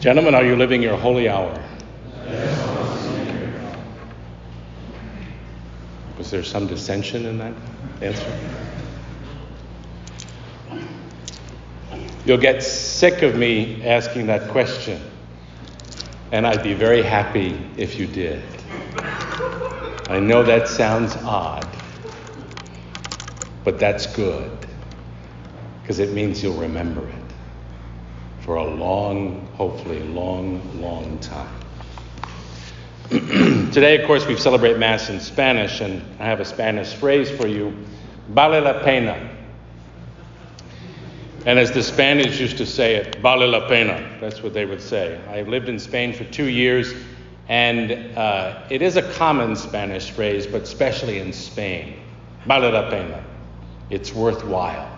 Gentlemen, are you living your holy hour? Yes, Was there some dissension in that answer? You'll get sick of me asking that question, and I'd be very happy if you did. I know that sounds odd, but that's good because it means you'll remember it for a long, hopefully, long, long time. Today, of course, we celebrate Mass in Spanish, and I have a Spanish phrase for you vale la pena. And as the Spanish used to say it, vale la pena. That's what they would say. I lived in Spain for two years, and uh, it is a common Spanish phrase, but especially in Spain. Vale la pena. It's worthwhile.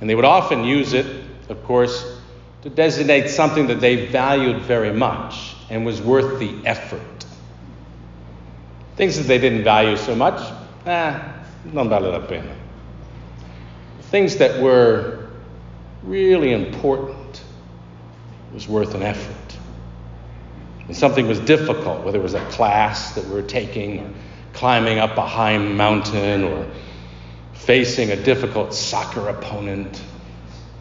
And they would often use it, of course, to designate something that they valued very much and was worth the effort. Things that they didn't value so much, eh, non vale la pena. Things that were really important was worth an effort. Something was difficult, whether it was a class that we were taking, or climbing up a high mountain, or facing a difficult soccer opponent,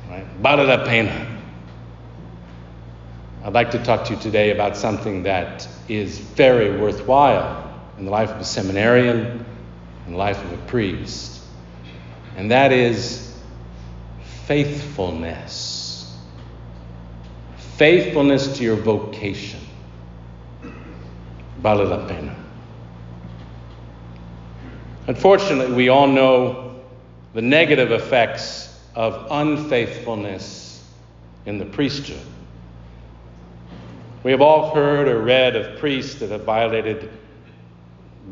right? Vale la pena. I'd like to talk to you today about something that is very worthwhile in the life of a seminarian, in the life of a priest, and that is faithfulness. Faithfulness to your vocation. Vale la pena. Unfortunately, we all know the negative effects of unfaithfulness in the priesthood. We have all heard or read of priests that have violated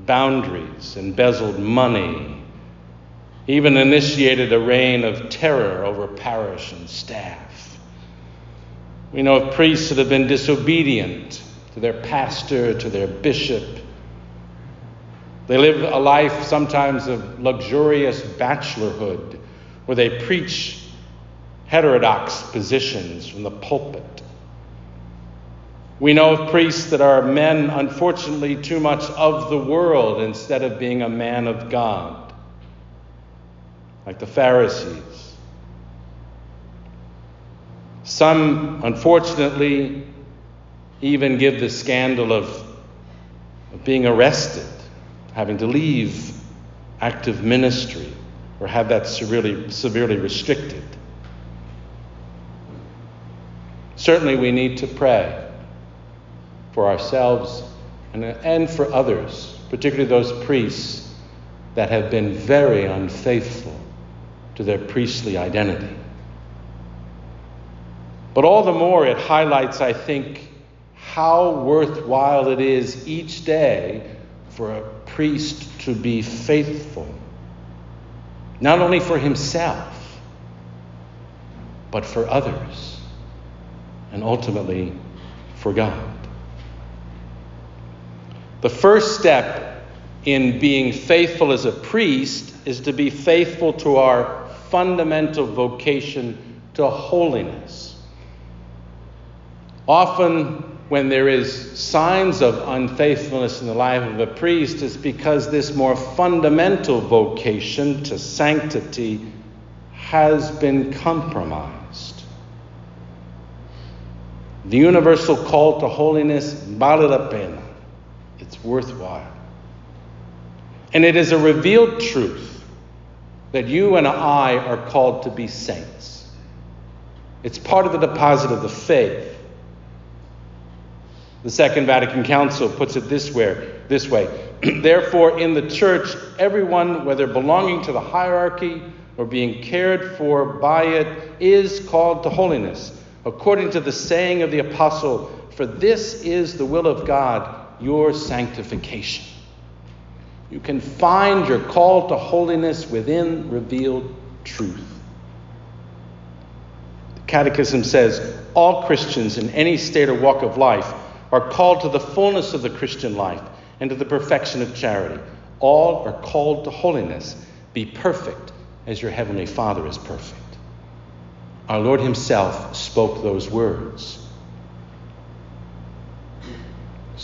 boundaries, embezzled money, even initiated a reign of terror over parish and staff. We know of priests that have been disobedient to their pastor, to their bishop. They live a life sometimes of luxurious bachelorhood where they preach heterodox positions from the pulpit. We know of priests that are men, unfortunately, too much of the world instead of being a man of God, like the Pharisees. Some, unfortunately, even give the scandal of, of being arrested, having to leave active ministry, or have that severely, severely restricted. Certainly, we need to pray for ourselves and, and for others, particularly those priests that have been very unfaithful to their priestly identity. But all the more, it highlights, I think, how worthwhile it is each day for a priest to be faithful, not only for himself, but for others, and ultimately for God. The first step in being faithful as a priest is to be faithful to our fundamental vocation to holiness. Often, when there is signs of unfaithfulness in the life of a priest, it's because this more fundamental vocation to sanctity has been compromised. The universal call to holiness, vale la pena. It's worthwhile. And it is a revealed truth that you and I are called to be saints. It's part of the deposit of the faith. The Second Vatican Council puts it this way, this way. Therefore, in the church, everyone, whether belonging to the hierarchy or being cared for by it, is called to holiness, according to the saying of the apostle, For this is the will of God your sanctification. You can find your call to holiness within revealed truth. The Catechism says all Christians in any state or walk of life are called to the fullness of the Christian life and to the perfection of charity. All are called to holiness. Be perfect as your heavenly Father is perfect. Our Lord Himself spoke those words.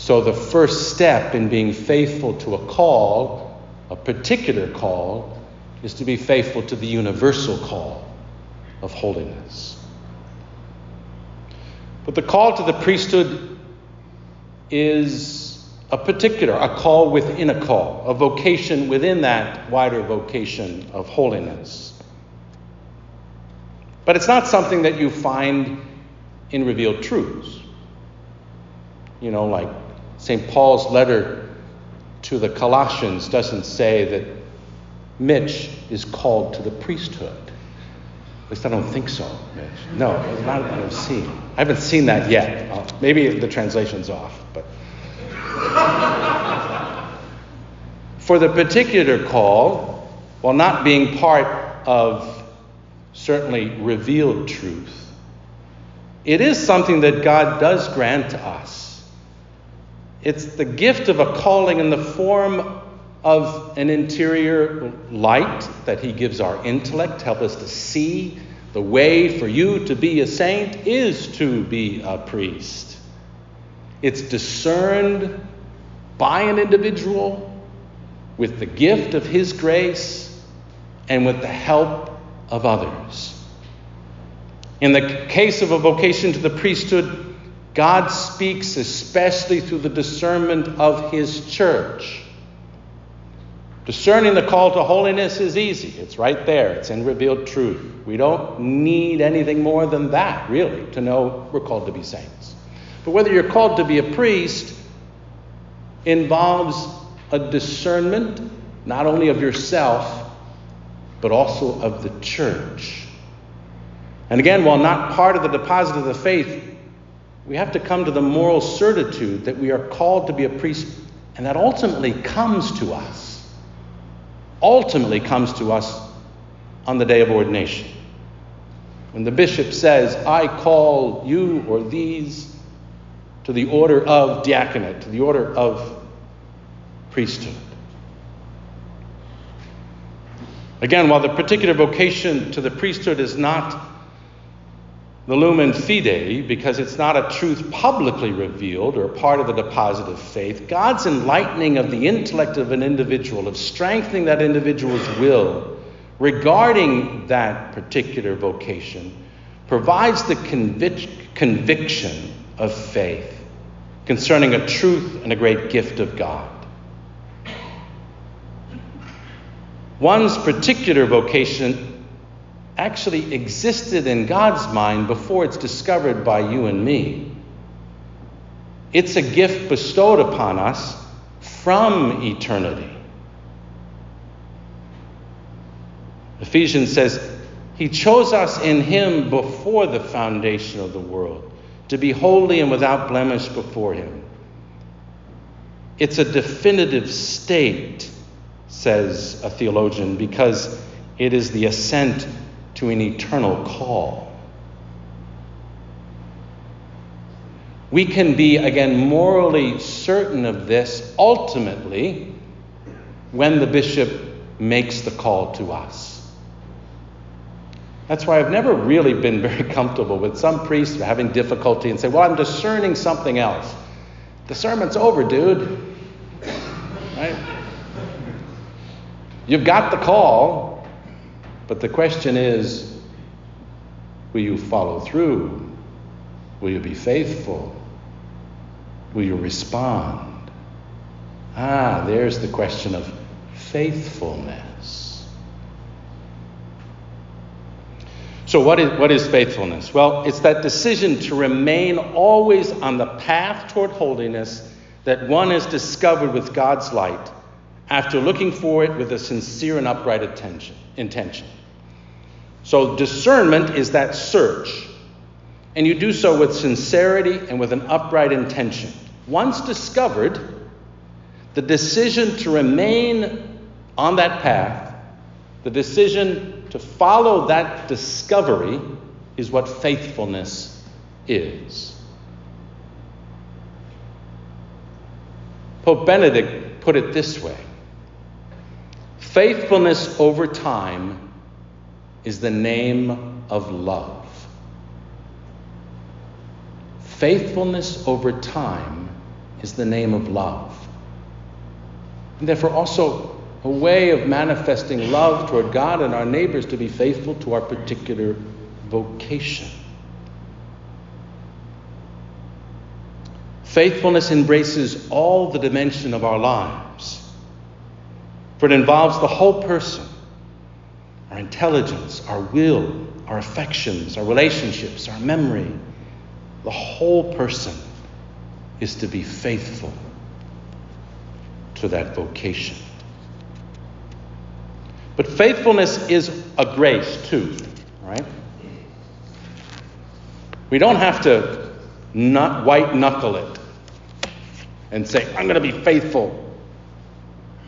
So, the first step in being faithful to a call, a particular call, is to be faithful to the universal call of holiness. But the call to the priesthood is a particular, a call within a call, a vocation within that wider vocation of holiness. But it's not something that you find in revealed truths. You know, like St. Paul's letter to the Colossians doesn't say that Mitch is called to the priesthood. At least I don't think so, Mitch. No, not what I've seen. I haven't seen that yet. Uh, maybe the translation's off, but. For the particular call, while not being part of certainly revealed truth, it is something that God does grant to us. It's the gift of a calling in the form of an interior light that He gives our intellect, help us to see the way for you to be a saint is to be a priest. It's discerned by an individual with the gift of His grace and with the help of others. In the case of a vocation to the priesthood, God speaks especially through the discernment of His church. Discerning the call to holiness is easy. It's right there, it's in revealed truth. We don't need anything more than that, really, to know we're called to be saints. But whether you're called to be a priest involves a discernment not only of yourself, but also of the church. And again, while not part of the deposit of the faith, we have to come to the moral certitude that we are called to be a priest, and that ultimately comes to us ultimately comes to us on the day of ordination. When the bishop says, I call you or these to the order of diaconate, to the order of priesthood. Again, while the particular vocation to the priesthood is not the lumen fidei, because it's not a truth publicly revealed or part of the deposit of faith, God's enlightening of the intellect of an individual, of strengthening that individual's will regarding that particular vocation, provides the convic- conviction of faith concerning a truth and a great gift of God. One's particular vocation actually existed in God's mind before it's discovered by you and me. It's a gift bestowed upon us from eternity. Ephesians says, He chose us in Him before the foundation of the world to be holy and without blemish before Him. It's a definitive state, says a theologian, because it is the assent to an eternal call. We can be, again, morally certain of this ultimately when the bishop makes the call to us. That's why I've never really been very comfortable with some priests having difficulty and say, Well, I'm discerning something else. The sermon's over, dude. Right? You've got the call. But the question is will you follow through? Will you be faithful? Will you respond? Ah, there's the question of faithfulness. So, what is, what is faithfulness? Well, it's that decision to remain always on the path toward holiness that one has discovered with God's light after looking for it with a sincere and upright attention, intention. So, discernment is that search. And you do so with sincerity and with an upright intention. Once discovered, the decision to remain on that path, the decision to follow that discovery, is what faithfulness is. Pope Benedict put it this way faithfulness over time is the name of love. Faithfulness over time is the name of love. And therefore, also a way of manifesting love toward God and our neighbors to be faithful to our particular vocation. Faithfulness embraces all the dimension of our lives, for it involves the whole person our intelligence, our will, our affections, our relationships, our memory. The whole person is to be faithful to that vocation. But faithfulness is a grace too, right? We don't have to not white knuckle it and say, I'm going to be faithful.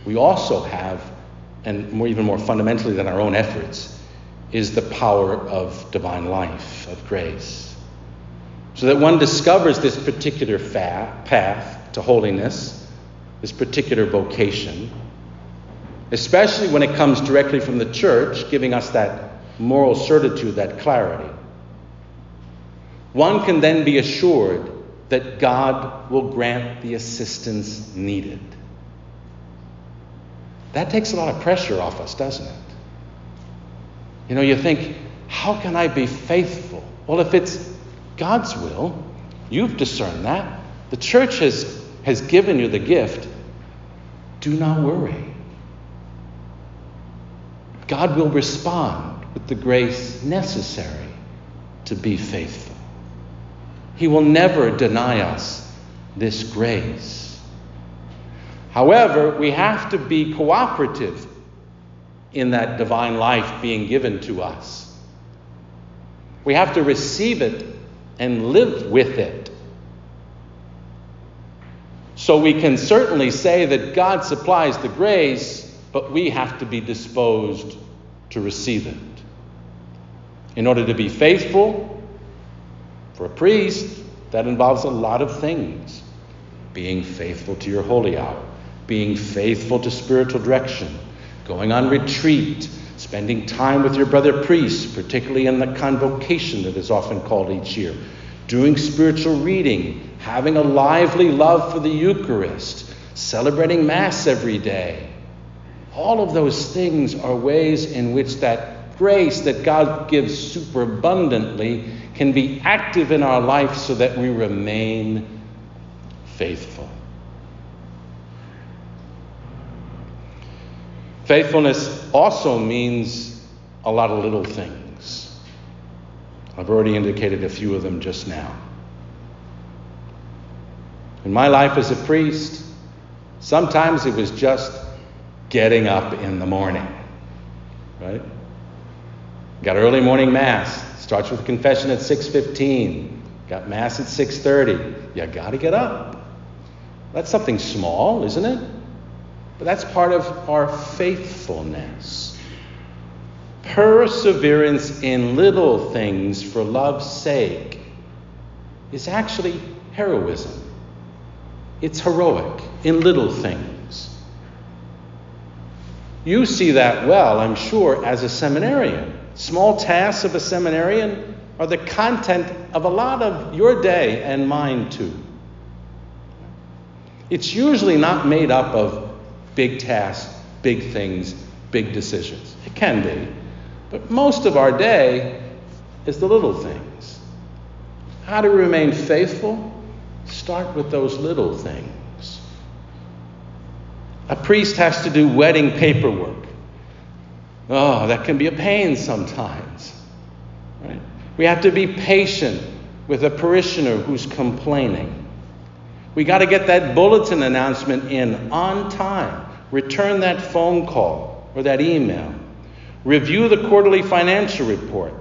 We also have, and more, even more fundamentally than our own efforts, is the power of divine life, of grace. So that one discovers this particular fa- path to holiness, this particular vocation, especially when it comes directly from the church, giving us that moral certitude, that clarity. One can then be assured that God will grant the assistance needed. That takes a lot of pressure off us, doesn't it? You know, you think, how can I be faithful? Well, if it's God's will, you've discerned that. The church has, has given you the gift. Do not worry. God will respond with the grace necessary to be faithful. He will never deny us this grace. However, we have to be cooperative in that divine life being given to us. We have to receive it and live with it. So we can certainly say that God supplies the grace, but we have to be disposed to receive it. In order to be faithful, for a priest, that involves a lot of things. Being faithful to your holy hour, being faithful to spiritual direction, going on retreat, spending time with your brother priests, particularly in the convocation that is often called each year, doing spiritual reading, having a lively love for the Eucharist, celebrating Mass every day. All of those things are ways in which that grace that God gives superabundantly can be active in our life so that we remain faithful. Faithfulness also means a lot of little things. I've already indicated a few of them just now. In my life as a priest, sometimes it was just getting up in the morning, right? Got early morning mass. Starts with confession at 6:15. Got mass at 6:30. You got to get up. That's something small, isn't it? But that's part of our faithfulness. Perseverance in little things for love's sake is actually heroism. It's heroic in little things. You see that well, I'm sure, as a seminarian. Small tasks of a seminarian are the content of a lot of your day and mine too. It's usually not made up of big tasks, big things, big decisions. It can be, but most of our day is the little things. How to remain faithful? Start with those little things. A priest has to do wedding paperwork. Oh, that can be a pain sometimes. Right? We have to be patient with a parishioner who's complaining. We got to get that bulletin announcement in on time. Return that phone call or that email. Review the quarterly financial report.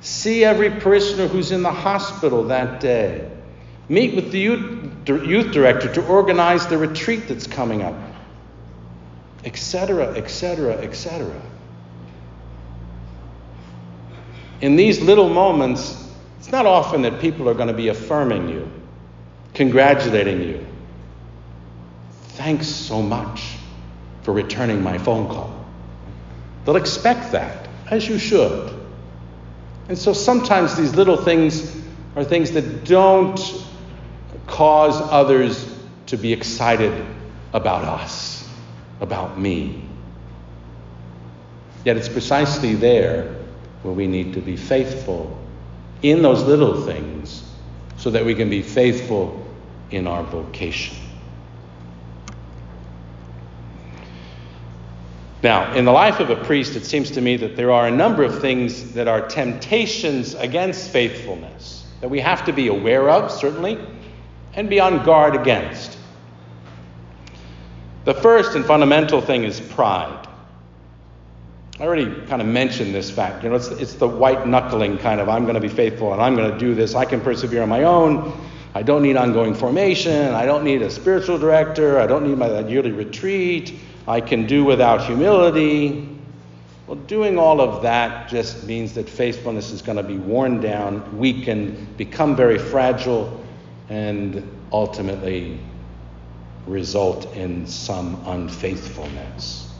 See every parishioner who's in the hospital that day. Meet with the youth director to organize the retreat that's coming up etc., etc., etc. In these little moments, it's not often that people are going to be affirming you, congratulating you. Thanks so much for returning my phone call. They'll expect that, as you should. And so sometimes these little things are things that don't cause others to be excited about us, about me. Yet it's precisely there where we need to be faithful in those little things so that we can be faithful in our vocation. Now, in the life of a priest, it seems to me that there are a number of things that are temptations against faithfulness that we have to be aware of, certainly, and be on guard against. The first and fundamental thing is pride. I already kind of mentioned this fact. You know, it's, it's the white knuckling kind of I'm going to be faithful and I'm going to do this. I can persevere on my own. I don't need ongoing formation. I don't need a spiritual director. I don't need my yearly retreat. I can do without humility. Well, doing all of that just means that faithfulness is going to be worn down, weakened, become very fragile, and ultimately result in some unfaithfulness.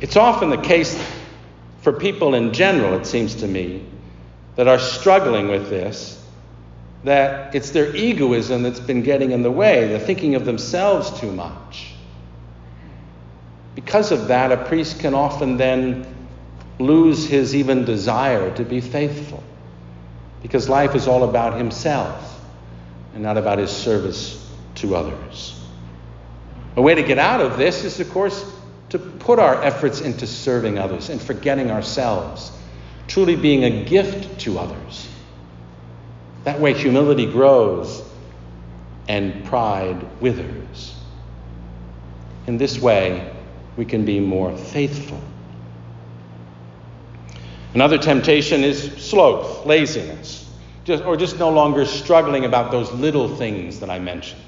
It's often the case for people in general, it seems to me, that are struggling with this that it's their egoism that's been getting in the way. They're thinking of themselves too much. Because of that, a priest can often then lose his even desire to be faithful. Because life is all about himself and not about his service to others. A way to get out of this is, of course, to put our efforts into serving others and forgetting ourselves, truly being a gift to others. That way, humility grows and pride withers. In this way, we can be more faithful. Another temptation is sloth, laziness, just, or just no longer struggling about those little things that I mentioned.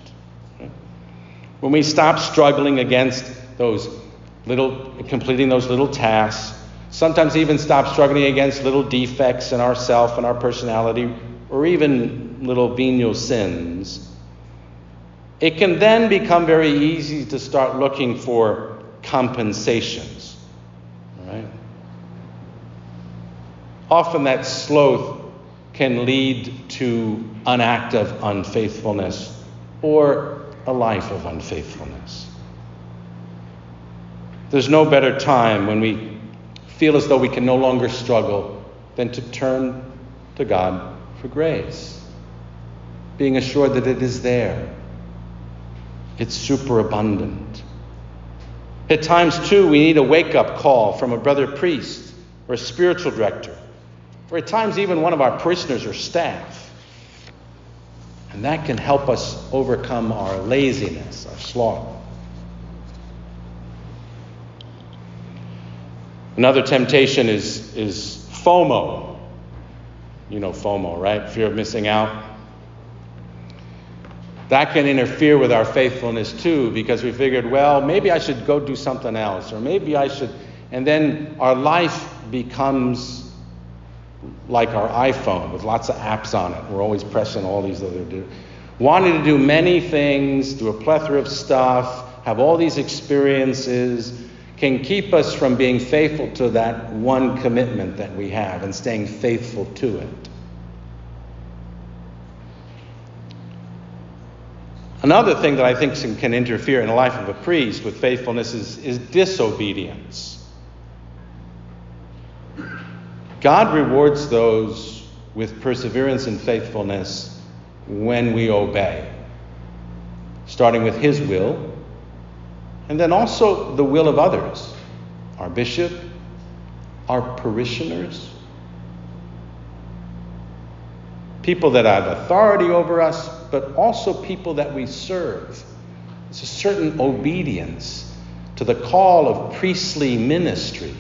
When we stop struggling against those little, completing those little tasks, sometimes even stop struggling against little defects in ourself and our personality, or even little venial sins, it can then become very easy to start looking for compensations. Right? Often that sloth can lead to an act of unfaithfulness or a life of unfaithfulness. There's no better time when we feel as though we can no longer struggle than to turn to God for grace, being assured that it is there. It's superabundant. At times, too, we need a wake up call from a brother priest or a spiritual director, or at times, even one of our parishioners or staff. And that can help us overcome our laziness, our sloth. Another temptation is, is FOMO, you know FOMO, right? Fear of missing out. That can interfere with our faithfulness too because we figured, well, maybe I should go do something else, or maybe I should. And then our life becomes like our iPhone with lots of apps on it. We're always pressing all these other. Do- Wanting to do many things, do a plethora of stuff, have all these experiences, can keep us from being faithful to that one commitment that we have and staying faithful to it. Another thing that I think can interfere in the life of a priest with faithfulness is, is disobedience. God rewards those with perseverance and faithfulness when we obey, starting with His will and then also the will of others our bishop, our parishioners, people that have authority over us, but also people that we serve. It's a certain obedience to the call of priestly ministry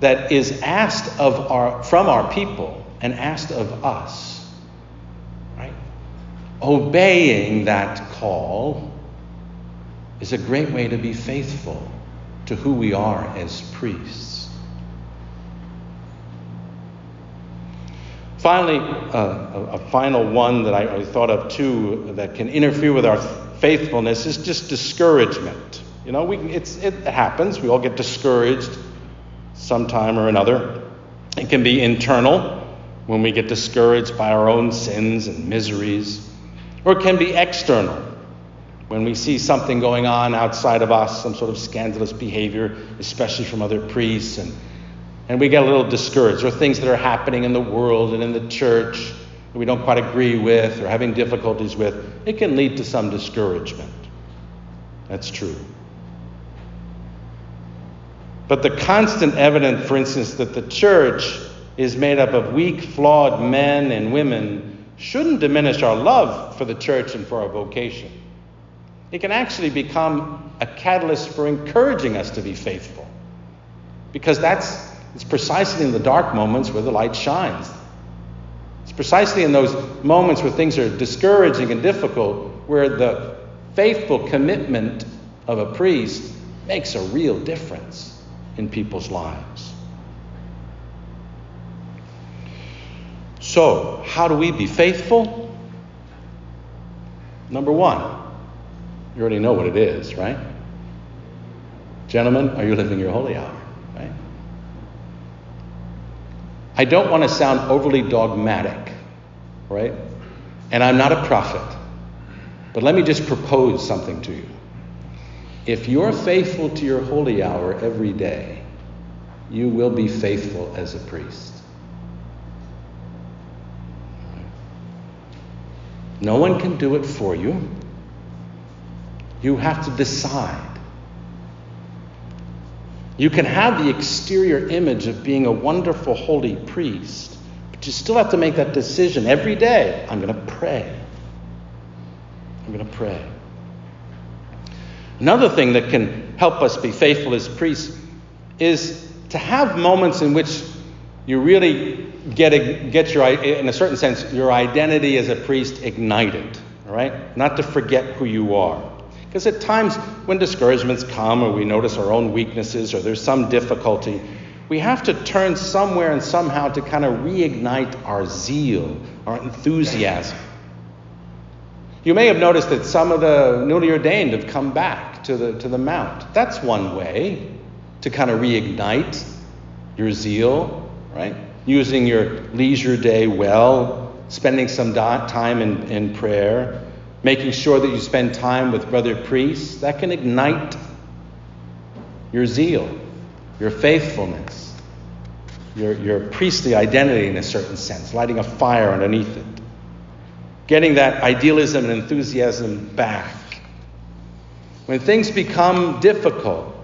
that is asked of our, from our people and asked of us. Right? Obeying that call is a great way to be faithful to who we are as priests. Finally, uh, a, a, final one that I, I thought of too that can interfere with our faithfulness is just discouragement. You know, we, it happens. We all get discouraged sometime or another. It can be internal when we get discouraged by our own sins and miseries, Or it can be external, when we see something going on outside of us, some sort of scandalous behavior, especially from other priests, and, and we get a little discouraged, or things that are happening in the world and in the church that we don't quite agree with or having difficulties with, it can lead to some discouragement. That's true. But the constant evidence, for instance, that the church is made up of weak, flawed men and women shouldn't diminish our love for the church and for our vocation. It can actually become a catalyst for encouraging us to be faithful. Because that's it's precisely in the dark moments where the light shines. It's precisely in those moments where things are discouraging and difficult where the faithful commitment of a priest makes a real difference in people's lives. So, how do we be faithful? Number one, you already know what it is, right? Gentlemen, are you living your holy hour? Right? I don't want to sound overly dogmatic, right? And I'm not a prophet. But let me just propose something to you. If you're faithful to your holy hour every day, you will be faithful as a priest. No one can do it for you. You have to decide. You can have the exterior image of being a wonderful holy priest, but you still have to make that decision every day. I'm going to pray. I'm going to pray. Another thing that can help us be faithful as priests is to have moments in which you really get, a, get your, in a certain sense, your identity as a priest ignited, all right? Not to forget who you are. Because at times when discouragements come or we notice our own weaknesses or there's some difficulty, we have to turn somewhere and somehow to kind of reignite our zeal, our enthusiasm. You may have noticed that some of the newly ordained have come back to the, to the Mount. That's one way to kind of reignite your zeal, right? Using your leisure day well, spending some time in, in prayer, making sure that you spend time with brother priests. That can ignite your zeal, your faithfulness, your, your priestly identity in a certain sense, lighting a fire underneath it getting that idealism and enthusiasm back. When things become difficult,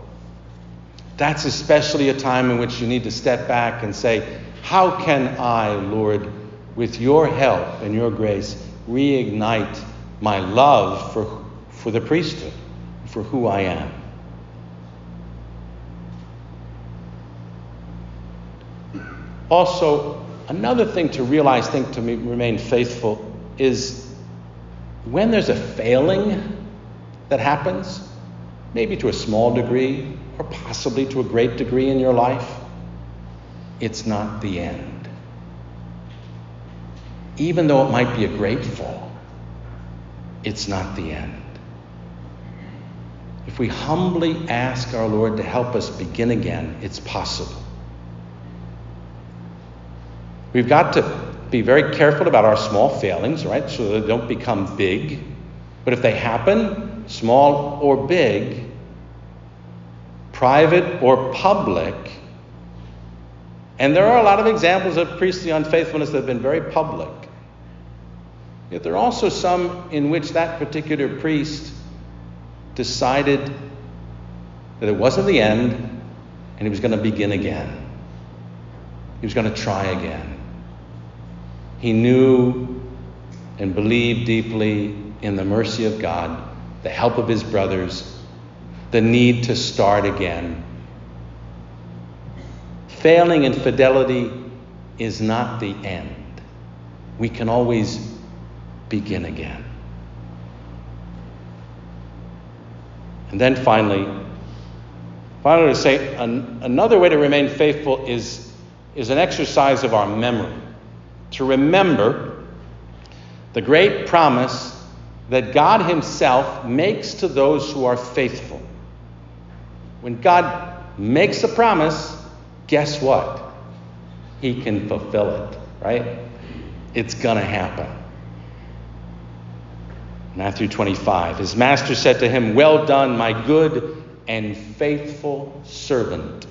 that's especially a time in which you need to step back and say, How can I, Lord, with your help and your grace, reignite my love for, for the priesthood, for who I am? Also, another thing to realize, think to remain faithful is when there's a failing that happens, maybe to a small degree or possibly to a great degree in your life, it's not the end. Even though it might be a great fall, it's not the end. If we humbly ask our Lord to help us begin again, it's possible. We've got to be very careful about our small failings, right? So they don't become big. But if they happen, small or big, private or public, and there are a lot of examples of priestly unfaithfulness that have been very public. Yet there are also some in which that particular priest decided that it wasn't the end and he was going to begin again. He was going to try again. He knew and believed deeply in the mercy of God, the help of his brothers, the need to start again. Failing in fidelity is not the end. We can always begin again. And then finally, finally to say an, another way to remain faithful is, is an exercise of our memory to remember the great promise that God Himself makes to those who are faithful. When God makes a promise, guess what? He can fulfill it, right? It's going to happen. Matthew 25. His master said to him, Well done, my good and faithful servant.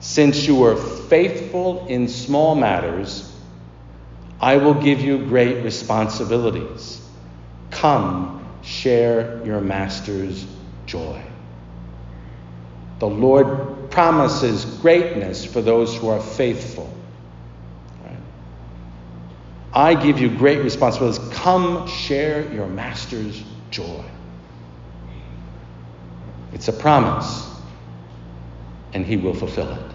Since you were faithful in small matters, I will give you great responsibilities. Come, share your master's joy. The Lord promises greatness for those who are faithful. I give you great responsibilities. Come, share your master's joy. It's a promise, and he will fulfill it.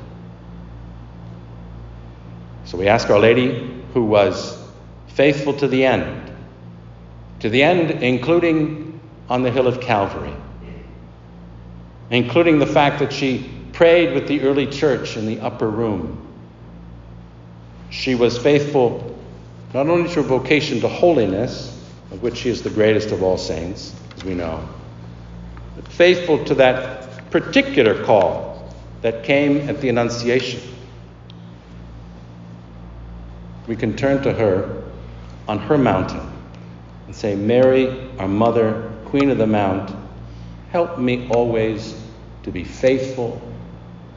So we ask Our Lady, who was faithful to the end, to the end, including on the hill of Calvary, including the fact that she prayed with the early church in the upper room. She was faithful not only to her vocation to holiness, of which she is the greatest of all saints, as we know, but faithful to that particular call that came at the Annunciation we can turn to her on her mountain and say, Mary, our mother, Queen of the Mount, help me always to be faithful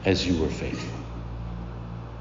as you were faithful.